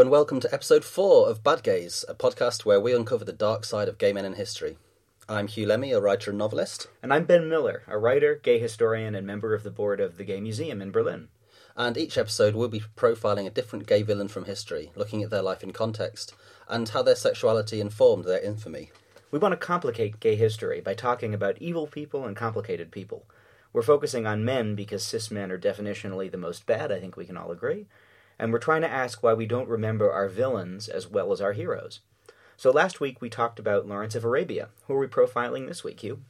Hello, and welcome to episode 4 of Bad Gays, a podcast where we uncover the dark side of gay men in history. I'm Huw Lemmey, a writer and novelist, And I'm Ben Miller, a writer, gay historian, and member of the board of the Gay Museum in Berlin. and each episode we'll be profiling a different gay villain from history, looking at their life in context, and how their sexuality informed their infamy. We want to complicate gay history by talking about evil people and complicated people. We're focusing on men because cis men are definitionally the most bad, I think we can all agree. And we're trying to ask why we don't remember our villains as well as our heroes. So last week we talked about Lawrence of Arabia. Who are we profiling this week, Huw?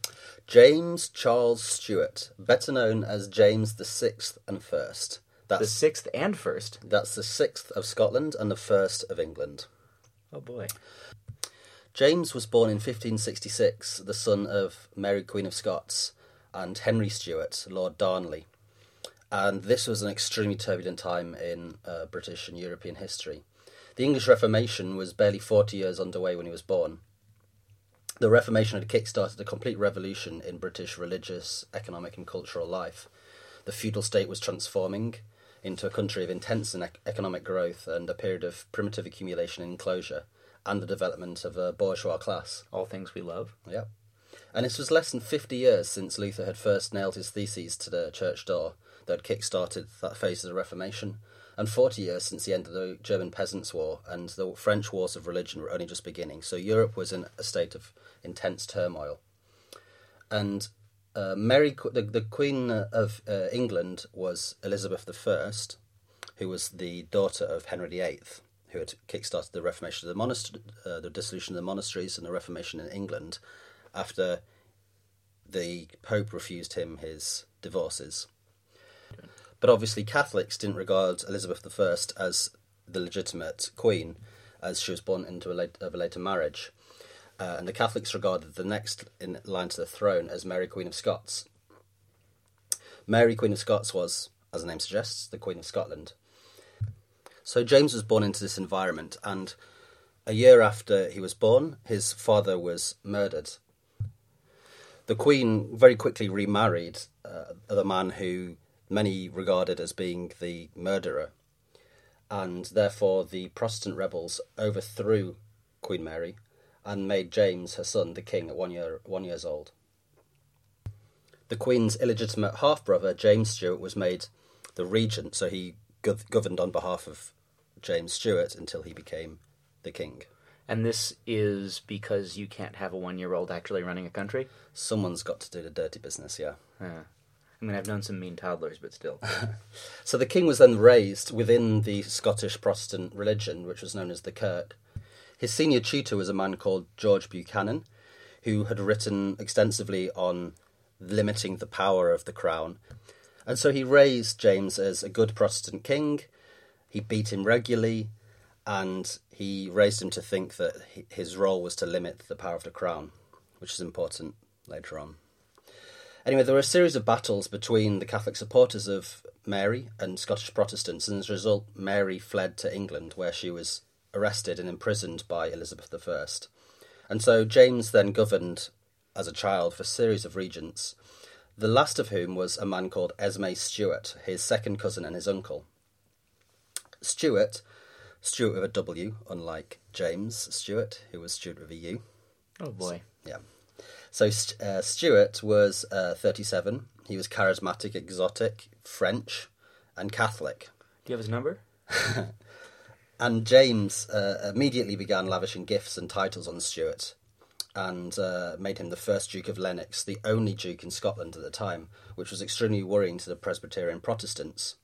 James Charles Stuart, better known as James the Sixth and First. The sixth and first. that's the sixth of Scotland and the first of England. Oh boy. James was born in 1566, the son of Mary Queen of Scots and Henry Stuart, Lord Darnley. And this was an extremely turbulent time in uh, British and European history. The English Reformation was barely 40 years underway when he was born. The Reformation had kick-started a complete revolution in British religious, economic, and cultural life. The feudal state was transforming into a country of intense economic growth and a period of primitive accumulation and enclosure, and the development of a bourgeois class. All things we love. Yep. And this was less than 50 years since Luther had first nailed his theses to the church door that had kick-started that phase of the Reformation, and 40 years since the end of the German Peasants' War, and the French Wars of Religion were only just beginning. So Europe was in a state of intense turmoil. And uh, Mary, the, the Queen of uh, England was Elizabeth I, who was the daughter of Henry VIII, who had kick-started the Reformation of the monastery, uh, the dissolution of the monasteries and the Reformation in England, after the Pope refused him his divorces. But obviously, Catholics didn't regard Elizabeth I as the legitimate queen, as she was born into a, late, a later marriage. Uh, and the Catholics regarded the next in line to the throne as Mary Queen of Scots. Mary Queen of Scots was, as the name suggests, the Queen of Scotland. So James was born into this environment, and a year after he was born, his father was murdered. The Queen very quickly remarried uh, the man who many regarded as being the murderer, and therefore the Protestant rebels overthrew Queen Mary and made James, her son, the king at one year one years old. The Queen's illegitimate half brother, James Stuart, was made the regent, so he gov- governed on behalf of James Stuart until he became the king. And this is because you can't have a one year old actually running a country? Someone's got to do the dirty business, yeah. Uh, I mean, I've known some mean toddlers, but still. So the king was then raised within the Scottish Protestant religion, which was known as the Kirk. His senior tutor was a man called George Buchanan, who had written extensively on limiting the power of the crown. And so he raised James as a good Protestant king. He beat him regularly, and he raised him to think that his role was to limit the power of the crown, which is important later on. Anyway, there were a series of battles between the Catholic supporters of Mary and Scottish Protestants, and as a result, Mary fled to England, where she was arrested and imprisoned by Elizabeth I. And so James then governed as a child for a series of regents, the last of whom was a man called Esme Stewart, his second cousin and his uncle. Stewart, Stewart with a W, unlike James Stuart, who was Stuart with a U. oh boy. Yeah. So uh, Stewart was uh, 37. He was charismatic, exotic, French, and Catholic. Do you have his number? And James uh, immediately began lavishing gifts and titles on Stewart and uh, made him the first Duke of Lennox, the only Duke in Scotland at the time, which was extremely worrying to the Presbyterian Protestants.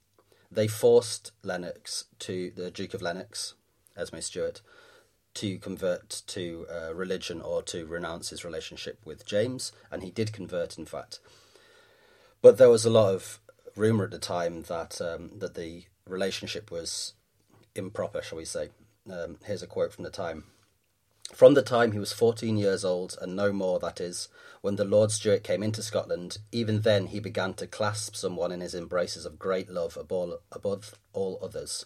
They forced Lennox to, the Duke of Lennox, Esme Stewart, to convert to uh, religion or to renounce his relationship with James, and he did convert, in fact. But there was a lot of rumor at the time that um, that the relationship was improper, shall we say. Um, here's a quote from the time. From the time he was 14 years old, and no more, that is, when the Lord Stewart came into Scotland, even then he began to clasp someone in his embraces of great love above, above all others.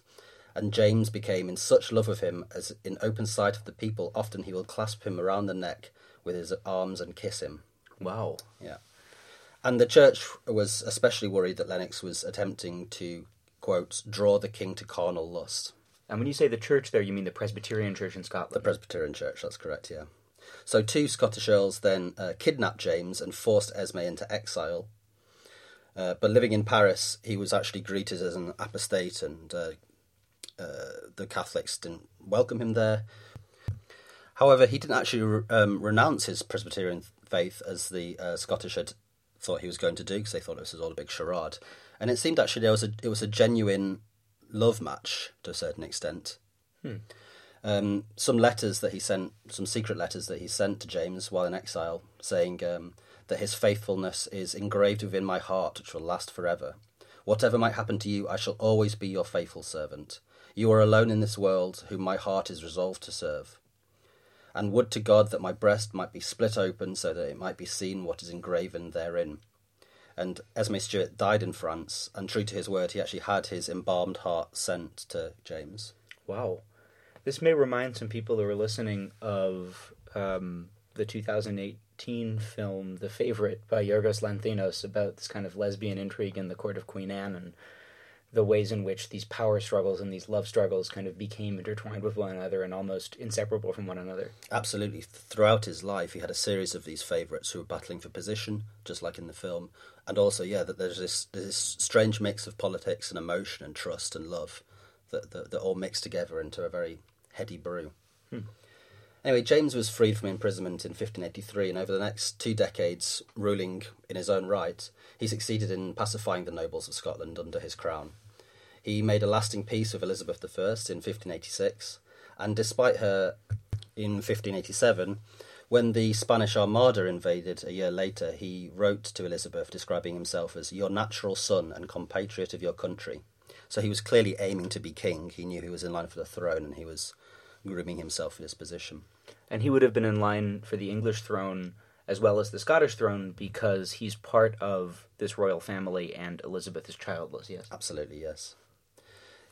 And James became in such love of him as in open sight of the people, often he will clasp him around the neck with his arms and kiss him. Wow. Yeah. And the church was especially worried that Lennox was attempting to, quote, draw the king to carnal lust, And when you say the church there, you mean the Presbyterian Church in Scotland? The Presbyterian Church, that's correct, yeah. So two Scottish earls then uh, kidnapped James and forced Esme into exile. Uh, but living in Paris, he was actually greeted as an apostate, and uh, uh, the Catholics didn't welcome him there. However, he didn't actually re- um, renounce his Presbyterian faith as the uh, Scottish had thought he was going to do, because they thought this was all a big charade. And it seemed actually there was a it was a genuine love match to a certain extent. Um, some letters that he sent, some secret letters that he sent to James while in exile, saying um, that his faithfulness is engraved within my heart, which will last forever. Whatever might happen to you, I shall always be your faithful servant. You are alone in this world, whom my heart is resolved to serve. And would to God that my breast might be split open so that it might be seen what is engraven therein. And Esme Stewart died in France, and true to his word, he actually had his embalmed heart sent to James. Wow. This may remind some people who are listening of um, the 2018 film The Favorite by Yorgos Lanthimos about this kind of lesbian intrigue in the court of Queen Anne and the ways in which these power struggles and these love struggles kind of became intertwined with one another and almost inseparable from one another. Absolutely. Throughout his life, he had a series of these favourites who were battling for position, just like in the film. And also, yeah, that there's this, this strange mix of politics and emotion and trust and love that, that, that all mix together into a very heady brew. Hmm. Anyway, James was freed from imprisonment in 1583, and over the next two decades, ruling in his own right, he succeeded in pacifying the nobles of Scotland under his crown. He made a lasting peace with Elizabeth I in 1586, and despite her in 1587, when the Spanish Armada invaded a year later, he wrote to Elizabeth describing himself as your natural son and compatriot of your country. So he was clearly aiming to be king. He knew he was in line for the throne, and he was grooming himself for this position. And he would have been in line for the English throne as well as the Scottish throne because he's part of this royal family and Elizabeth is childless, yes. Absolutely, yes.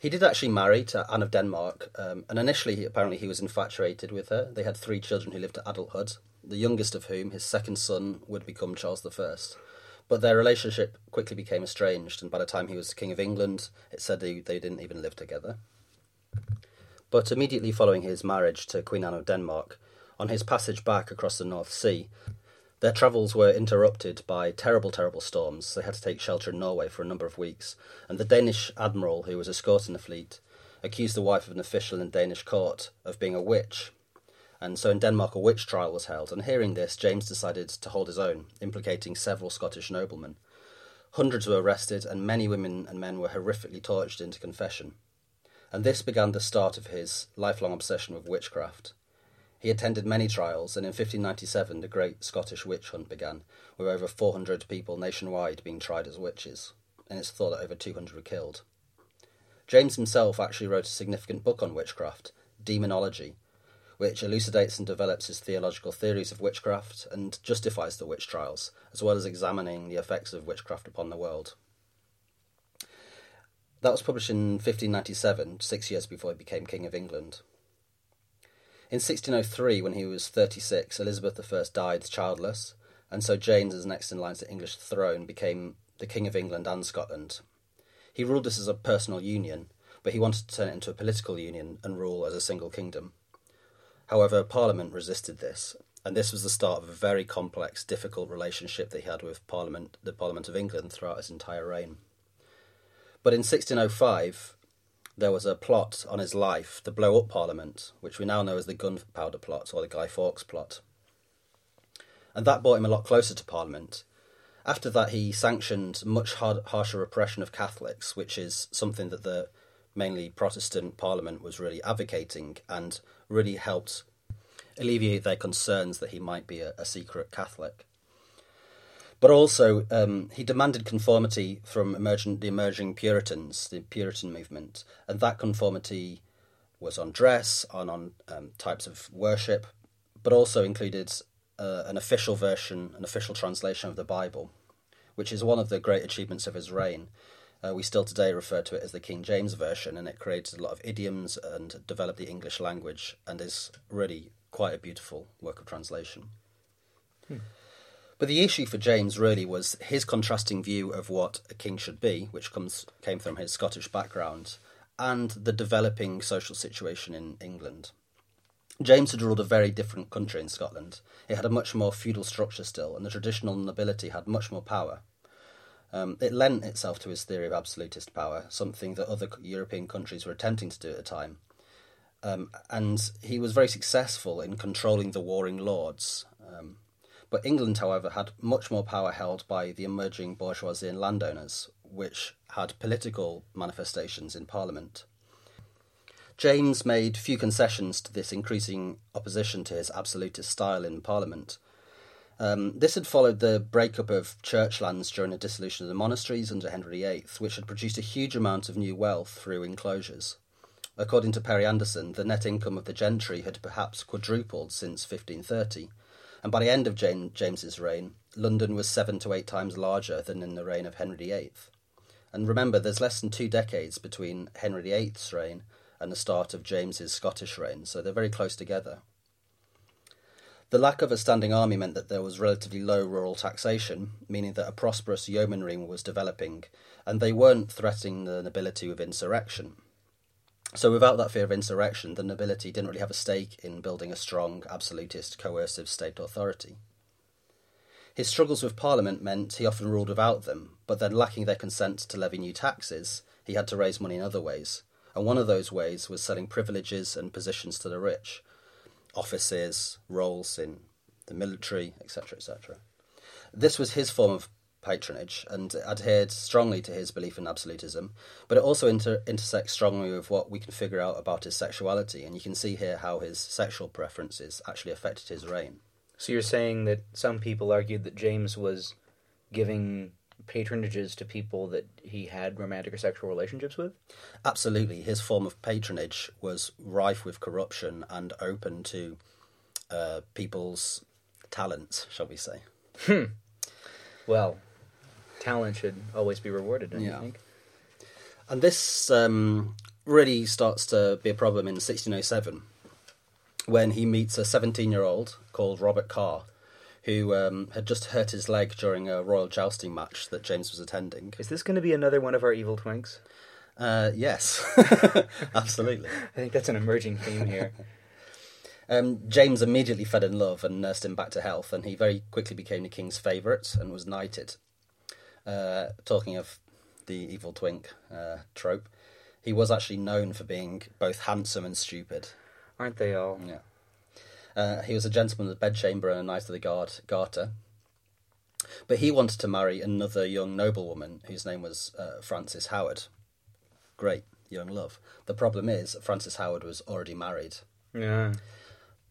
He did actually marry to Anne of Denmark, um, and initially, he, apparently, he was infatuated with her. They had three children who lived to adulthood, the youngest of whom, his second son, would become Charles I. But their relationship quickly became estranged, and by the time he was King of England, it said they, they didn't even live together. But immediately following his marriage to Queen Anne of Denmark, on his passage back across the North Sea, their travels were interrupted by terrible, terrible storms. They had to take shelter in Norway for a number of weeks, and the Danish admiral who was escorting the fleet accused the wife of an official in Danish court of being a witch. And so in Denmark, a witch trial was held, and hearing this, James decided to hold his own, implicating several Scottish noblemen. Hundreds were arrested, and many women and men were horrifically tortured into confession. And this began the start of his lifelong obsession with witchcraft. He attended many trials, and in 1597 the Great Scottish Witch Hunt began, with over 400 people nationwide being tried as witches, and it's thought that over 200 were killed. James himself actually wrote a significant book on witchcraft, Demonology, which elucidates and develops his theological theories of witchcraft and justifies the witch trials, as well as examining the effects of witchcraft upon the world. That was published in 1597, six years before he became King of England. In 1603, when he was 36, Elizabeth I died childless, and so James, as next in line to the English throne, became the King of England and Scotland. He ruled this as a personal union, but he wanted to turn it into a political union and rule as a single kingdom. However, Parliament resisted this, and this was the start of a very complex, difficult relationship that he had with Parliament, the Parliament of England, throughout his entire reign. But in 1605, there was a plot on his life to blow up Parliament, which we now know as the Gunpowder Plot or the Guy Fawkes Plot. And that brought him a lot closer to Parliament. After that, he sanctioned much hard, harsher repression of Catholics, which is something that the mainly Protestant Parliament was really advocating and really helped alleviate their concerns that he might be a, a secret Catholic. But also, um, he demanded conformity from emergent, the emerging Puritans, the Puritan movement, and that conformity was on dress, on on um, types of worship, but also included uh, an official version, an official translation of the Bible, which is one of the great achievements of his reign. Uh, we still today refer to it as the King James Version, and it created a lot of idioms and developed the English language, and is really quite a beautiful work of translation. But the issue for James really was his contrasting view of what a king should be, which comes came from his Scottish background, and the developing social situation in England. James had ruled a very different country in Scotland. It had a much more feudal structure still, and the traditional nobility had much more power. Um, it lent itself to his theory of absolutist power, something that other European countries were attempting to do at the time. Um, and he was very successful in controlling the warring lords. Um, but England, however, had much more power held by the emerging bourgeoisie and landowners, which had political manifestations in Parliament. James made few concessions to this increasing opposition to his absolutist style in Parliament. Um, this had followed the breakup of church lands during the dissolution of the monasteries under Henry VIII, which had produced a huge amount of new wealth through enclosures. According to Perry Anderson, the net income of the gentry had perhaps quadrupled since 1530, and by the end of Jane, James's reign, London was seven to eight times larger than in the reign of Henry VIII. And remember, there's less than two decades between Henry VIII's reign and the start of James's Scottish reign, so they're very close together. The lack of a standing army meant that there was relatively low rural taxation, meaning that a prosperous yeomanry was developing, and they weren't threatening the nobility with insurrection. So, without that fear of insurrection, the nobility didn't really have a stake in building a strong, absolutist, coercive state authority. His struggles with Parliament meant he often ruled without them, but then lacking their consent to levy new taxes, he had to raise money in other ways, and one of those ways was selling privileges and positions to the rich offices, roles in the military, etc., etc. This was his form of patronage and adhered strongly to his belief in absolutism, but it also inter- intersects strongly with what we can figure out about his sexuality, and you can see here how his sexual preferences actually affected his reign. So you're saying that some people argued that James was giving patronages to people that he had romantic or sexual relationships with? Absolutely. His form of patronage was rife with corruption and open to uh, people's talents, shall we say. Hmm. Well, talent should always be rewarded, don't Yeah. you think? And this um, really starts to be a problem in 1607 when he meets a 17 year old called Robert Carr, who um, had just hurt his leg during a royal jousting match that James was attending. Is this going to be another one of our evil twinks? Uh, yes, absolutely. I think that's an emerging theme here. Um, James immediately fell in love and nursed him back to health, and he very quickly became the king's favourite and was knighted. Uh, talking of the evil twink uh, trope, he was actually known for being both handsome and stupid. Aren't they all? Yeah. Uh, he was a gentleman of the bedchamber and a knight of the guard, garter. But he wanted to marry another young noblewoman whose name was uh, Frances Howard. Great, young love. The problem is, Frances Howard was already married. Yeah.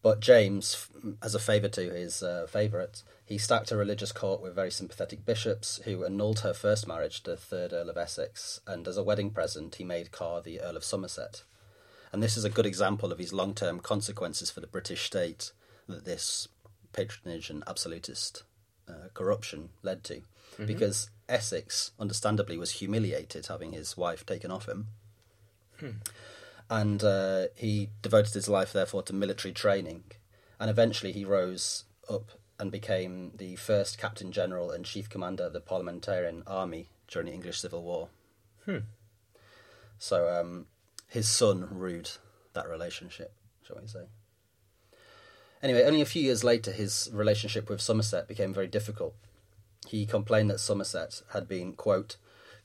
But James, as a favour to his uh, favourite, he stacked a religious court with very sympathetic bishops who annulled her first marriage to the third Earl of Essex, and as a wedding present, he made Carr the Earl of Somerset. And this is a good example of his long term consequences for the British state that this patronage and absolutist uh, corruption led to. Because Essex, understandably, was humiliated having his wife taken off him and uh, he devoted his life therefore to military training. And eventually he rose up and became the first captain general and chief commander of the parliamentarian army during the english civil war. Hmm. so um, his son rued that relationship shall we say. Anyway only a few years later his relationship with somerset became very difficult. He complained that somerset had been quote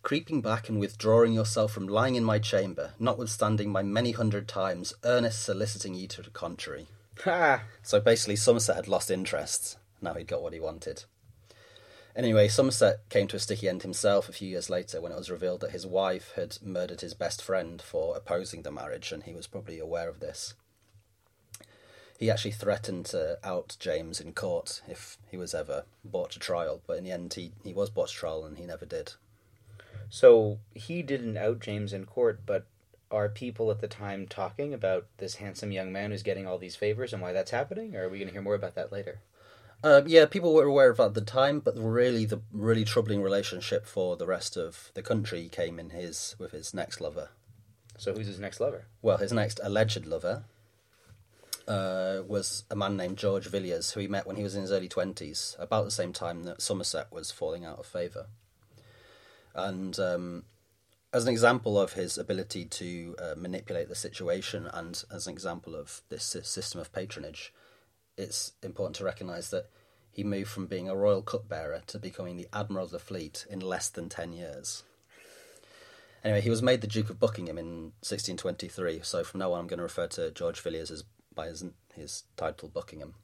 creeping back and withdrawing yourself from lying in my chamber, notwithstanding my many hundred times earnest soliciting you to the contrary. Ha! So basically, Somerset had lost interest. Now he'd got what he wanted. Anyway, Somerset came to a sticky end himself a few years later when it was revealed that his wife had murdered his best friend for opposing the marriage, and he was probably aware of this. He actually threatened to out James in court if he was ever brought to trial, but in the end, he, he was brought to trial and he never did. So he didn't out James in court, but are people at the time talking about this handsome young man who's getting all these favors and why that's happening? Or are we going to hear more about that later? Uh, yeah, people were aware of that at the time, but really the really troubling relationship for the rest of the country came in his with his next lover. So who's his next lover? Well, his next alleged lover uh, was a man named George Villiers, who he met when he was in his early twenties, about the same time that Somerset was falling out of favour. And um, as an example of his ability to uh, manipulate the situation and as an example of this system of patronage, it's important to recognise that he moved from being a royal cupbearer to becoming the admiral of the fleet in less than 10 years. Anyway, he was made the Duke of Buckingham in 1623, so from now on I'm going to refer to George Villiers as by his, his title Buckingham.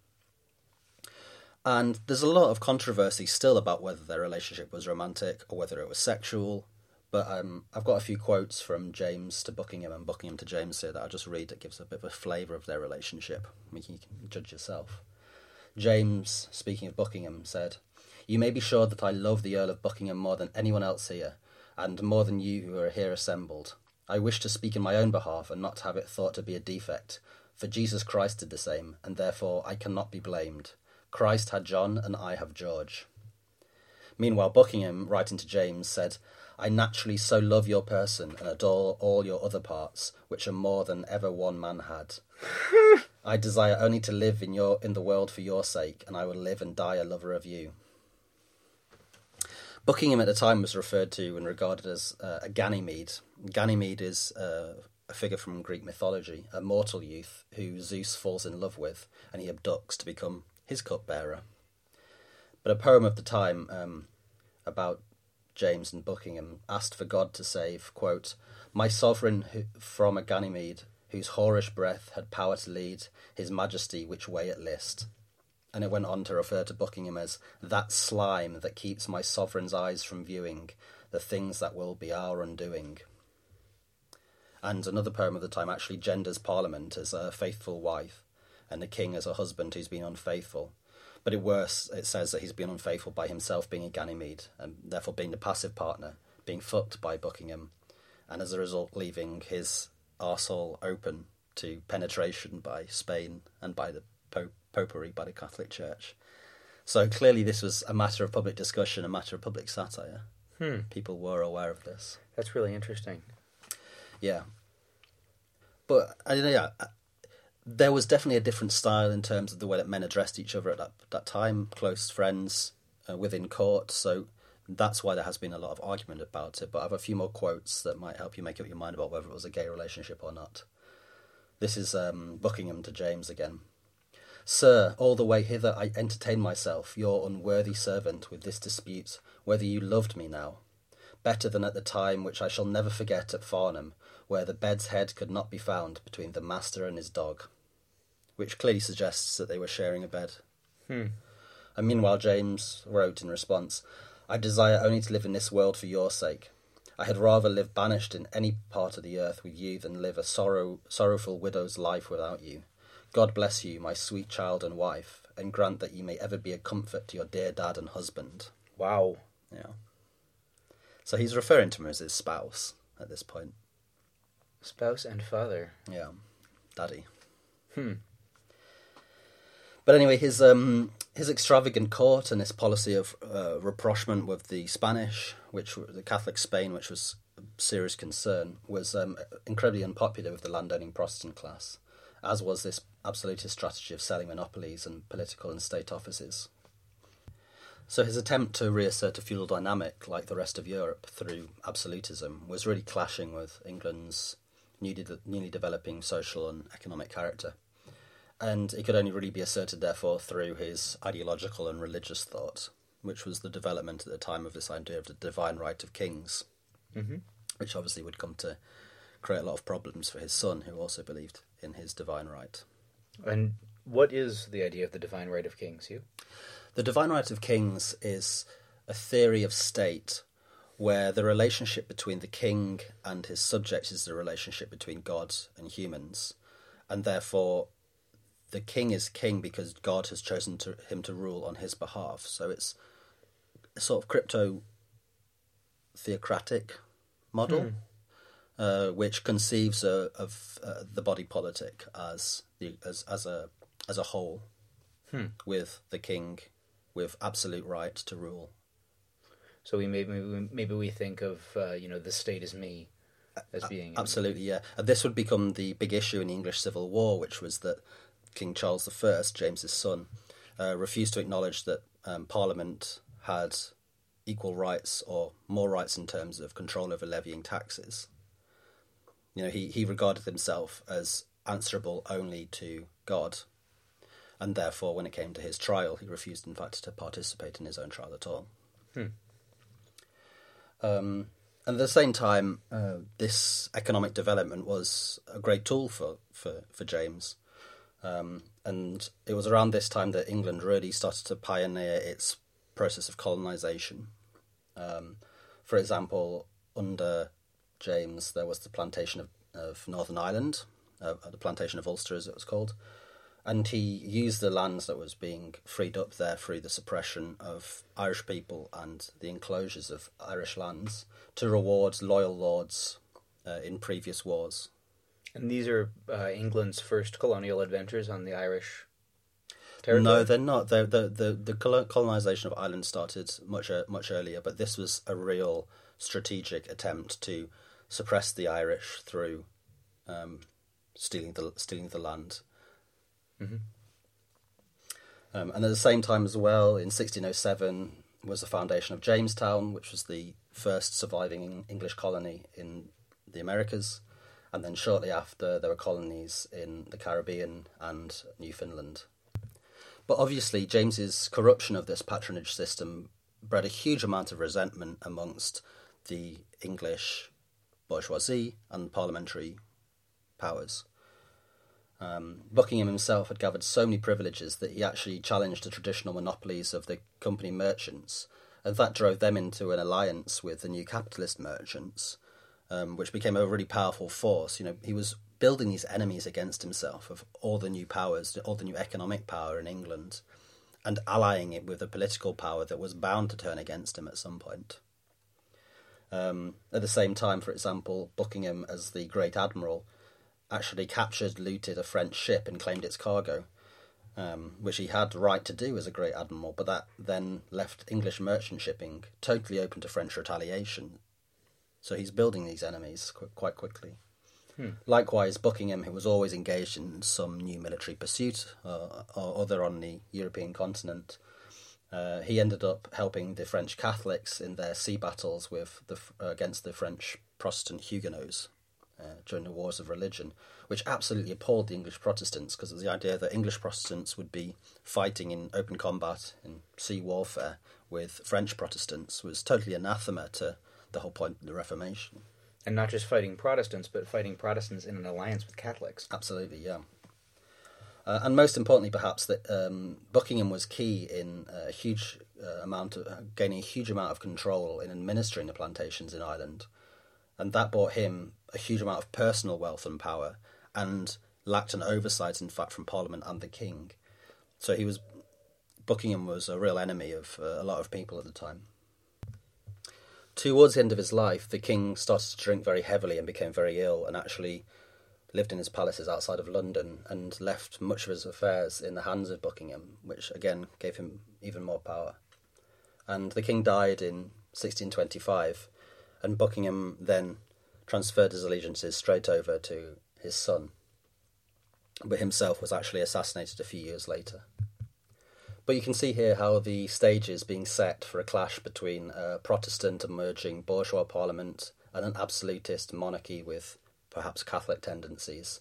And there's a lot of controversy still about whether their relationship was romantic or whether it was sexual. But um, I've got a few quotes from James to Buckingham and Buckingham to James here that I'll just read that gives a bit of a flavour of their relationship. I mean, you can judge yourself. James, speaking of Buckingham, said, You may be sure that I love the Earl of Buckingham more than anyone else here, and more than you who are here assembled. I wish to speak in my own behalf and not have it thought to be a defect, for Jesus Christ did the same, and therefore I cannot be blamed. Christ had John, and I have George. Meanwhile, Buckingham, writing to James, said, I naturally so love your person and adore all your other parts, which are more than ever one man had. I desire only to live in your in the world for your sake, and I will live and die a lover of you. Buckingham at the time was referred to and regarded as uh, a Ganymede. Ganymede is uh, a figure from Greek mythology, a mortal youth who Zeus falls in love with and he abducts to become his cupbearer. But a poem of the time um, about James and Buckingham asked for God to save, quote, My sovereign who, from a Ganymede, whose whorish breath had power to lead his majesty which way it list and it went on to refer to Buckingham as that slime that keeps my sovereign's eyes from viewing the things that will be our undoing. And another poem of the time actually genders Parliament as a faithful wife and the king as a husband who's been unfaithful. But it worse, it says that he's been unfaithful by himself being a Ganymede and therefore being the passive partner, being fucked by Buckingham, and as a result leaving his arsehole open to penetration by Spain and by the Pope popery by the Catholic Church. So clearly, this was a matter of public discussion, a matter of public satire. Hmm. People were aware of this. That's really interesting. Yeah, but I yeah, there was definitely a different style in terms of the way that men addressed each other at that that time, close friends uh, within court. So that's why there has been a lot of argument about it. But I have a few more quotes that might help you make up your mind about whether it was a gay relationship or not. This is um, Buckingham to James again. Sir, all the way hither I entertain myself, your unworthy servant, with this dispute, whether you loved me now. Better than at the time which I shall never forget at Farnham, where the bed's head could not be found between the master and his dog. Which clearly suggests that they were sharing a bed. Hmm. And meanwhile, James wrote in response, I desire only to live in this world for your sake. I had rather live banished in any part of the earth with you than live a sorrow, sorrowful widow's life without you. God bless you, my sweet child and wife, and grant that you may ever be a comfort to your dear dad and husband. Wow. Yeah. So he's referring to him as his spouse at this point. Spouse and father. Yeah. Daddy. Hmm. But anyway, his um, his extravagant court and his policy of uh, rapprochement with the Spanish, which the Catholic Spain, which was a serious concern, was um, incredibly unpopular with the landowning Protestant class as was this absolutist strategy of selling monopolies and political and state offices. So his attempt to reassert a feudal dynamic like the rest of Europe through absolutism was really clashing with England's newly developing social and economic character. And it could only really be asserted, therefore, through his ideological and religious thought, which was the development at the time of this idea of the divine right of kings, mm-hmm. which obviously would come to create a lot of problems for his son, who also believed in his divine right. And what is the idea of the divine right of kings, Huw? The divine right of kings is a theory of state where the relationship between the king and his subjects is the relationship between God and humans, and therefore the king is king because God has chosen to, him to rule on his behalf. So it's a sort of crypto theocratic model. Hmm uh, which conceives uh, of uh, the body politic as the as as a as a whole, hmm. with the king with absolute right to rule. So we maybe maybe we think of uh, you know the state as me as being absolutely yeah. And this would become the big issue in the English Civil War, which was that King Charles I, James's son, uh, refused to acknowledge that um, Parliament had equal rights or more rights in terms of control over levying taxes. You know, he, he regarded himself as answerable only to God, and therefore, when it came to his trial, he refused, in fact, to participate in his own trial at all. Hmm. Um, and at the same time, uh, this economic development was a great tool for, for, for James. Um, and it was around this time that England really started to pioneer its process of colonization. Um, for example, under James, there was the plantation of, of Northern Ireland, uh, the plantation of Ulster, as it was called, and he used the lands that was being freed up there through the suppression of Irish people and the enclosures of Irish lands to reward loyal lords uh, in previous wars. And these are uh, England's first colonial adventures on the Irish territory. No, they're not. They're, the the the colonization of Ireland started much uh, much earlier, but this was a real strategic attempt to suppress the Irish through um, stealing the stealing the land. Mm-hmm. Um, and at the same time as well, in 1607 was the foundation of Jamestown, which was the first surviving English colony in the Americas. And then shortly after, there were colonies in the Caribbean and Newfoundland. But obviously, James's corruption of this patronage system bred a huge amount of resentment amongst the English bourgeoisie and parliamentary powers. Um, Buckingham himself had gathered so many privileges that he actually challenged the traditional monopolies of the company merchants, and that drove them into an alliance with the new capitalist merchants, um, which became a really powerful force. You know, he was building these enemies against himself of all the new powers, all the new economic power in England, and allying it with a political power that was bound to turn against him at some point. Um, at the same time, for example, Buckingham, as the Great Admiral, actually captured, looted a French ship and claimed its cargo, um, which he had the right to do as a great admiral, but that then left English merchant shipping totally open to French retaliation. So he's building these enemies qu- quite quickly. Hmm. Likewise, Buckingham, who was always engaged in some new military pursuit uh, or other on the European continent, uh, he ended up helping the French Catholics in their sea battles with the, uh, against the French Protestant Huguenots uh, during the wars of religion, which absolutely appalled the English Protestants because the idea that English Protestants would be fighting in open combat in sea warfare with French Protestants was totally anathema to the whole point of the Reformation. And not just fighting Protestants, but fighting Protestants in an alliance with Catholics. Absolutely, yeah. Uh, and most importantly, perhaps that um, Buckingham was key in a huge uh, amount of gaining a huge amount of control in administering the plantations in Ireland, and that brought him a huge amount of personal wealth and power, and lacked an oversight, in fact, from Parliament and the King. So he was Buckingham was a real enemy of uh, a lot of people at the time. Towards the end of his life, the king started to drink very heavily and became very ill, and actually lived in his palaces outside of London and left much of his affairs in the hands of Buckingham, which again gave him even more power. And the king died in 1625, and Buckingham then transferred his allegiances straight over to his son, but himself was actually assassinated a few years later. But you can see here how the stage is being set for a clash between a Protestant emerging bourgeois parliament and an absolutist monarchy with perhaps Catholic tendencies.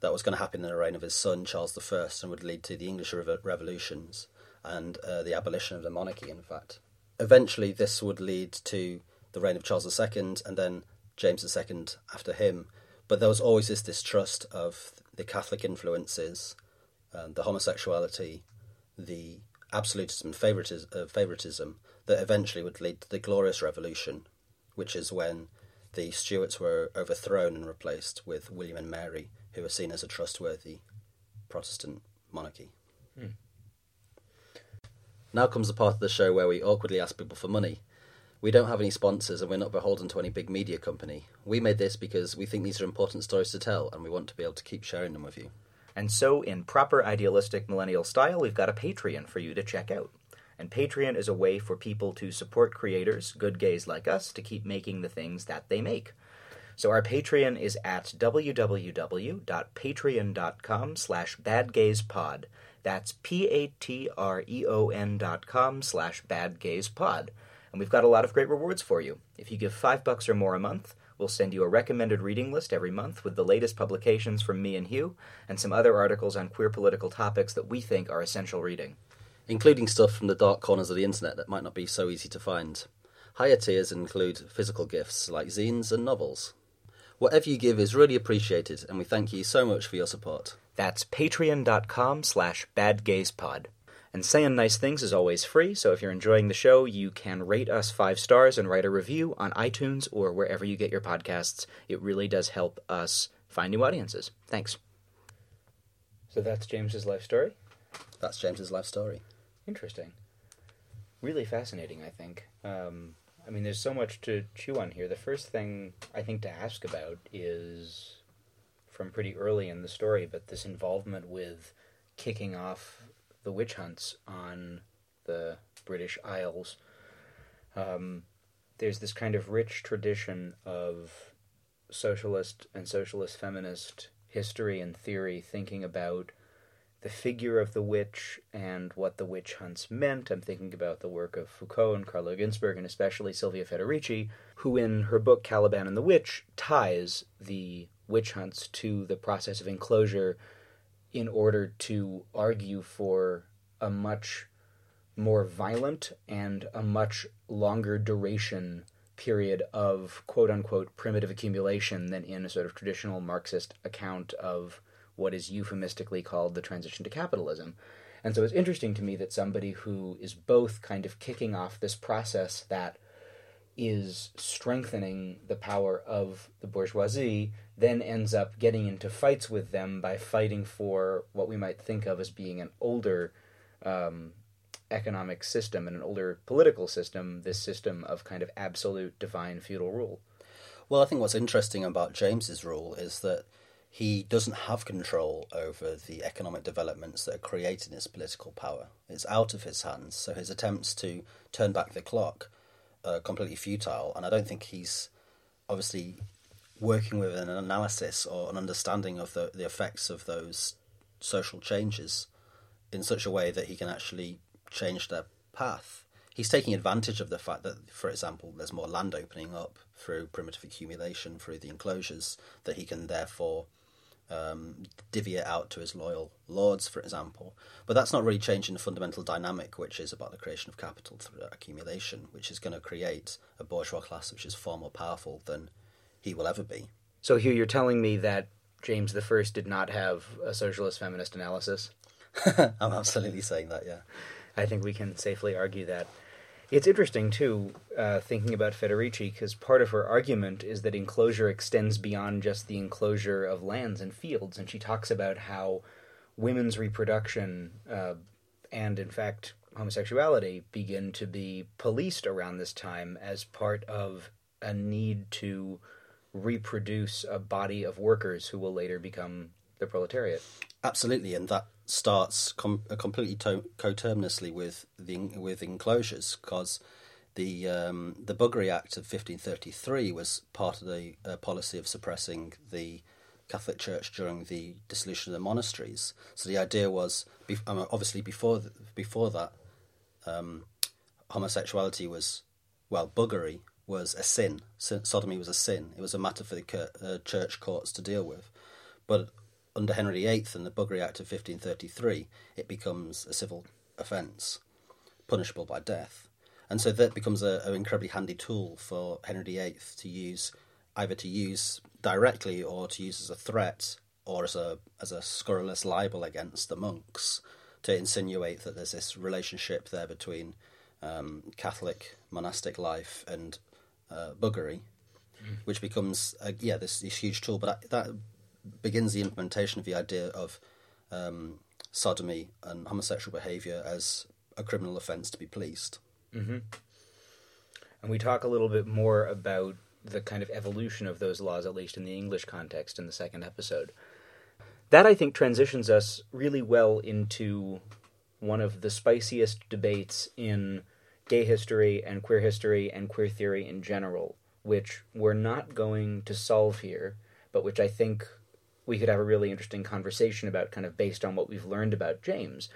That was going to happen in the reign of his son Charles I and would lead to the English revolutions and uh, the abolition of the monarchy, in fact. Eventually, this would lead to the reign of Charles II and then James II after him. But there was always this distrust of the Catholic influences, um, the homosexuality, the absolutism and favoritism, uh, favoritism that eventually would lead to the Glorious Revolution, which is when the Stuarts were overthrown and replaced with William and Mary, who were seen as a trustworthy Protestant monarchy. Hmm. Now comes the part of the show where we awkwardly ask people for money. We don't have any sponsors and we're not beholden to any big media company. We made this because we think these are important stories to tell and we want to be able to keep sharing them with you. And so, in proper idealistic millennial style, we've got a Patreon for you to check out. And Patreon is a way for people to support creators, good gays like us, to keep making the things that they make. So our Patreon is at www.patreon.com slash badgayspod. That's P-A-T-R-E-O-N dot com slash badgayspod. And we've got a lot of great rewards for you. If you give five bucks or more a month, we'll send you a recommended reading list every month with the latest publications from me and Huw, and some other articles on queer political topics that we think are essential reading. including stuff from the dark corners of the internet that might not be so easy to find. Higher tiers include physical gifts like zines and novels. Whatever you give is really appreciated, and we thank you so much for your support. That's patreon.com slash badgayspod. And saying nice things is always free, so if you're enjoying the show, you can rate us five stars and write a review on iTunes or wherever you get your podcasts. It really does help us find new audiences. Thanks. So that's James's life story. That's James's life story. Interesting. Really fascinating, I think. Um, I mean, there's so much to chew on here. The first thing I think to ask about is from pretty early in the story, but this involvement with kicking off the witch hunts on the British Isles. Um, there's this kind of rich tradition of socialist and socialist feminist history and theory thinking about the figure of the witch and what the witch hunts meant. I'm thinking about the work of Foucault and Carlo Ginzburg, and especially Silvia Federici, who in her book Caliban and the Witch ties the witch hunts to the process of enclosure in order to argue for a much more violent and a much longer duration period of quote unquote primitive accumulation than in a sort of traditional Marxist account of what is euphemistically called the transition to capitalism. And so it's interesting to me that somebody who is both kind of kicking off this process that is strengthening the power of the bourgeoisie then ends up getting into fights with them by fighting for what we might think of as being an older um, economic system and an older political system, this system of kind of absolute divine feudal rule. Well, I think what's interesting about James's rule is that he doesn't have control over the economic developments that are creating his political power. It's out of his hands, so his attempts to turn back the clock are completely futile, and I don't think he's obviously working with an analysis or an understanding of the, the effects of those social changes in such a way that he can actually change their path. He's taking advantage of the fact that, for example, there's more land opening up through primitive accumulation, through the enclosures, that he can therefore um, divvy it out to his loyal lords, for example. But that's not really changing the fundamental dynamic, which is about the creation of capital through accumulation, which is going to create a bourgeois class which is far more powerful than he will ever be. So, Huw, you're telling me that James I did not have a socialist feminist analysis? I'm absolutely saying that, yeah. I think we can safely argue that. It's interesting, too, uh, thinking about Federici, because part of her argument is that enclosure extends beyond just the enclosure of lands and fields, and she talks about how women's reproduction uh, and, in fact, homosexuality begin to be policed around this time as part of a need to reproduce a body of workers who will later become the proletariat. Absolutely, and that starts com- uh, completely to- coterminously with the with enclosures because the um, the Buggery Act of 1533 was part of the uh, policy of suppressing the Catholic Church during the dissolution of the monasteries. So the idea was, be- obviously before th- before that, um, homosexuality was well, buggery was a sin. sodomy was a sin. It was a matter for the cur- uh, church courts to deal with. But under Henry VIII and the Buggery Act of 1533, it becomes a civil offence, punishable by death. And so that becomes an incredibly handy tool for Henry VIII to use, either to use directly or to use as a threat or as a as a scurrilous libel against the monks to insinuate that there's this relationship there between um, Catholic monastic life and uh, buggery, mm. which becomes uh, yeah this, this huge tool. But that begins the implementation of the idea of um, sodomy and homosexual behaviour as a criminal offence to be policed. Mm-hmm. And we talk a little bit more about the kind of evolution of those laws, at least in the English context, in the second episode. That, I think, transitions us really well into one of the spiciest debates in gay history and queer history and queer theory in general, which we're not going to solve here, but which I think we could have a really interesting conversation about, kind of based on what we've learned about James.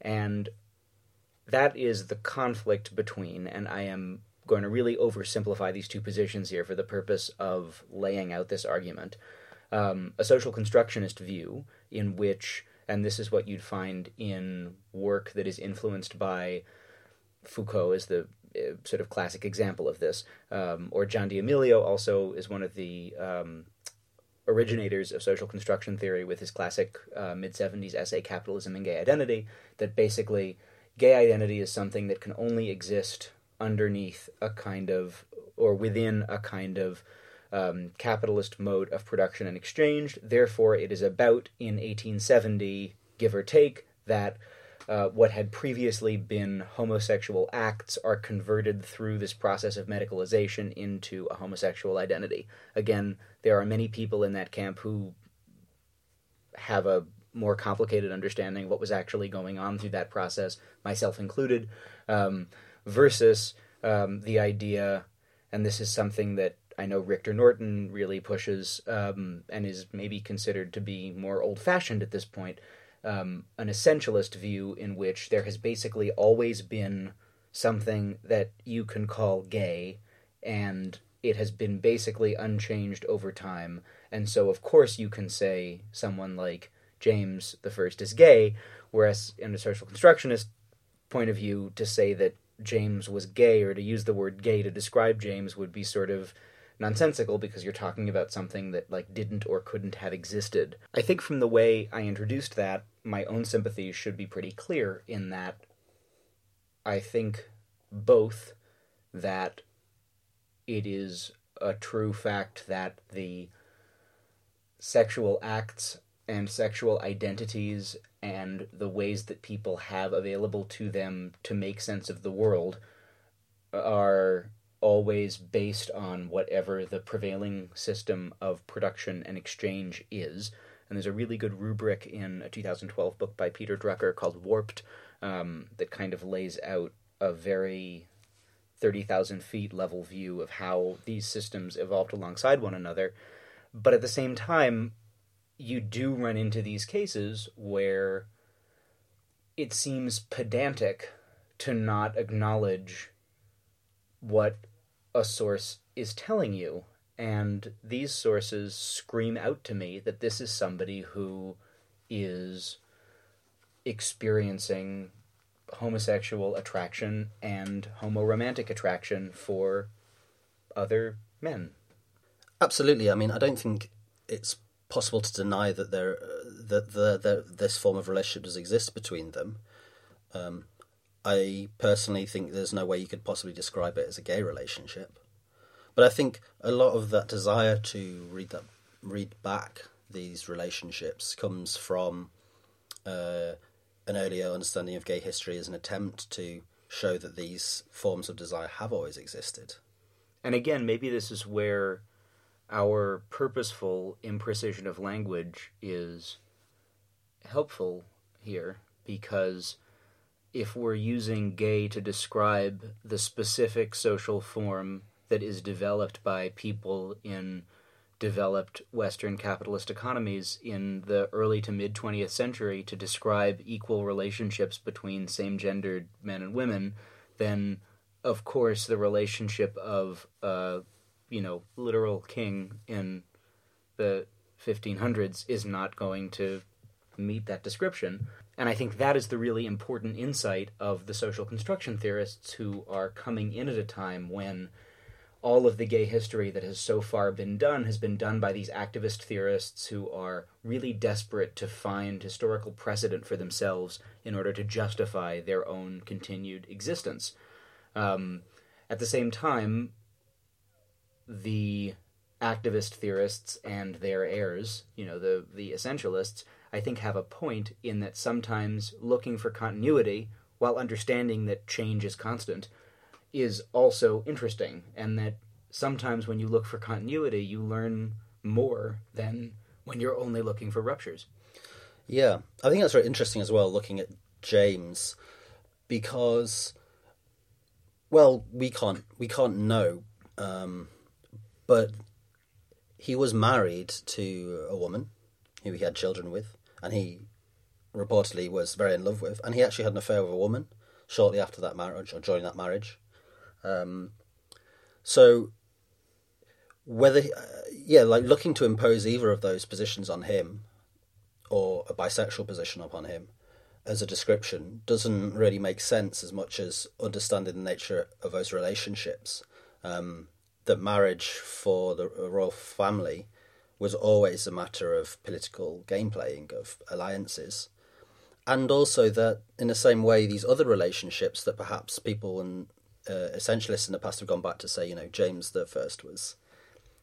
And that is the conflict between, and I am going to really oversimplify these two positions here for the purpose of laying out this argument. Um, a social constructionist view in which, and this is what you'd find in work that is influenced by Foucault is the uh, sort of classic example of this, um, or John D'Emilio also is one of the um, originators of social construction theory with his classic uh, mid 70s essay Capitalism and Gay Identity, that basically gay identity is something that can only exist underneath a kind of, or within a kind of um, capitalist mode of production and exchange. Therefore, it is about in 1870, give or take, that uh, what had previously been homosexual acts are converted through this process of medicalization into a homosexual identity. Again, there are many people in that camp who have a more complicated understanding of what was actually going on through that process, myself included, um, versus um, the idea, and this is something that I know Rictor Norton really pushes um, and is maybe considered to be more old fashioned at this point, um, an essentialist view in which there has basically always been something that you can call gay, and it has been basically unchanged over time. And so, of course, you can say someone like James the First is gay, whereas in a social constructionist point of view, to say that James was gay or to use the word gay to describe James would be sort of nonsensical because you're talking about something that like didn't or couldn't have existed. I think from the way I introduced that, my own sympathies should be pretty clear in that I think both that it is a true fact that the sexual acts and sexual identities and the ways that people have available to them to make sense of the world are always based on whatever the prevailing system of production and exchange is. And there's a really good rubric in a 2012 book by Peter Drucker called Warped um, that kind of lays out a very 30,000 feet level view of how these systems evolved alongside one another. But at the same time, you do run into these cases where it seems pedantic to not acknowledge what a source is telling you. And these sources scream out to me that this is somebody who is experiencing homosexual attraction and homoromantic attraction for other men. Absolutely. I mean, I don't think it's possible to deny that there that the, the, this form of relationship does exist between them. Um, I personally think there's no way you could possibly describe it as a gay relationship. But I think a lot of that desire to read that read back these relationships comes from uh, an earlier understanding of gay history as an attempt to show that these forms of desire have always existed. And again, maybe this is where our purposeful imprecision of language is helpful here because if we're using gay to describe the specific social form that is developed by people in developed Western capitalist economies in the early to mid 20th century to describe equal relationships between same gendered men and women, then of course the relationship of a you know literal king in the 1500s is not going to meet that description. And I think that is the really important insight of the social construction theorists who are coming in at a time when all of the gay history that has so far been done has been done by these activist theorists who are really desperate to find historical precedent for themselves in order to justify their own continued existence. Um, at the same time, the activist theorists and their heirs, you know, the, the essentialists, I think have a point in that sometimes looking for continuity while understanding that change is constant is also interesting and that sometimes when you look for continuity you learn more than when you're only looking for ruptures. Yeah, I think that's very interesting as well looking at James because well, we can't we can't know um, but he was married to a woman who he had children with, and he reportedly was very in love with, and he actually had an affair with a woman shortly after that marriage or during that marriage. Um, So whether uh, yeah, like looking to impose either of those positions on him, or a bisexual position upon him, as a description doesn't really make sense as much as understanding the nature of those relationships. Um, that marriage for the royal family was always a matter of political game playing, of alliances. And also that, in the same way, these other relationships that perhaps people and uh, essentialists in the past have gone back to say, you know, James the First was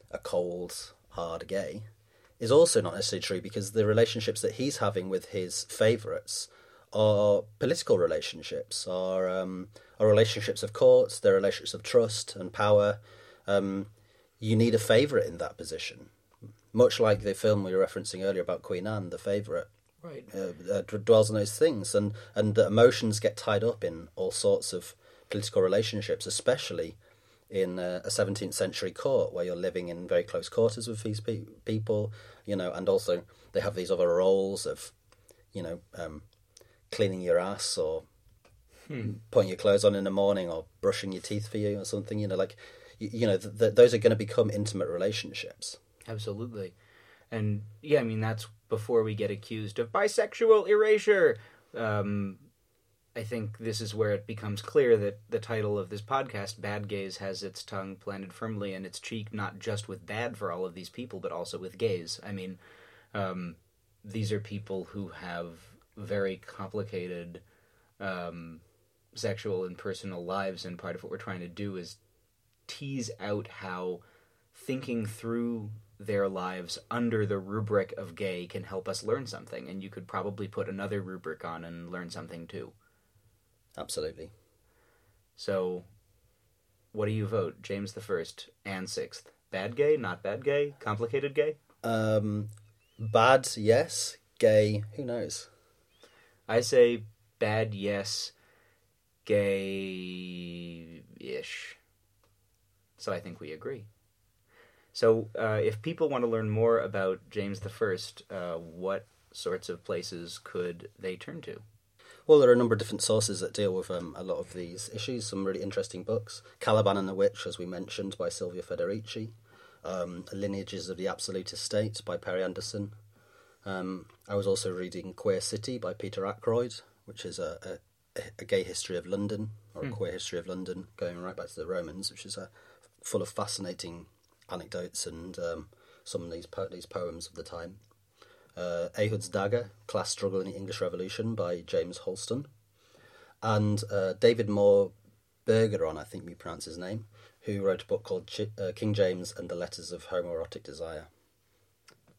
a cold, hard gay, is also not necessarily true because the relationships that he's having with his favourites are political relationships, are um, are relationships of courts, they're relationships of trust and power. Um, you need a favourite in that position much like the film we were referencing earlier about Queen Anne, the favourite. Right. Uh, uh, dwells on those things, and and emotions get tied up in all sorts of political relationships, especially in uh, a 17th century court where you're living in very close quarters with these pe- people, you know, and also they have these other roles of, you know, um, cleaning your ass or hmm. putting your clothes on in the morning or brushing your teeth for you or something, you know, like, you, you know, th- th- those are going to become intimate relationships. Absolutely. And yeah, I mean, that's before we get accused of bisexual erasure. Um, I think this is where it becomes clear that the title of this podcast, Bad Gays, has its tongue planted firmly in its cheek, not just with bad for all of these people, but also with gays. I mean, um, these are people who have very complicated um, sexual and personal lives, and part of what we're trying to do is tease out how thinking through their lives under the rubric of gay can help us learn something, and you could probably put another rubric on and learn something too. Absolutely. So, what do you vote? James the First and Sixth. Bad gay, not bad gay, complicated gay? Um, bad, yes. Gay, who knows? I say bad, yes. Gay ish. So I think we agree. So, uh, if people want to learn more about James the First, uh, what sorts of places could they turn to? Well, there are a number of different sources that deal with um, a lot of these issues. Some really interesting books: Caliban and the Witch, as we mentioned, by Silvia Federici. Um, Lineages of the Absolutist State by Perry Anderson. Um, I was also reading Queer City by Peter Ackroyd, which is a, a, a gay history of London, or a hmm. queer history of London, going right back to the Romans, which is a, full of fascinating anecdotes and um, some of these po- these poems of the time. Uh, Ehud's Dagger, Class Struggle in the English Revolution by James Holstun. And uh, David Moore Bergeron, I think we pronounce his name, who wrote a book called Ch- uh, King James and the Letters of Homoerotic Desire.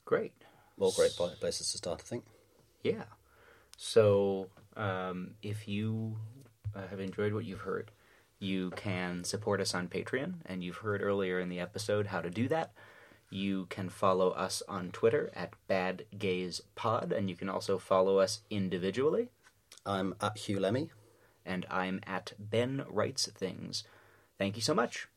Great. All great places to start, I think. Yeah. So, um, if you uh, have enjoyed what you've heard, you can support us on Patreon, and you've heard earlier in the episode how to do that. You can follow us on Twitter at Bad Gays Pod, and you can also follow us individually. I'm at Huw Lemmey. And I'm at Ben Writes Things. Thank you so much.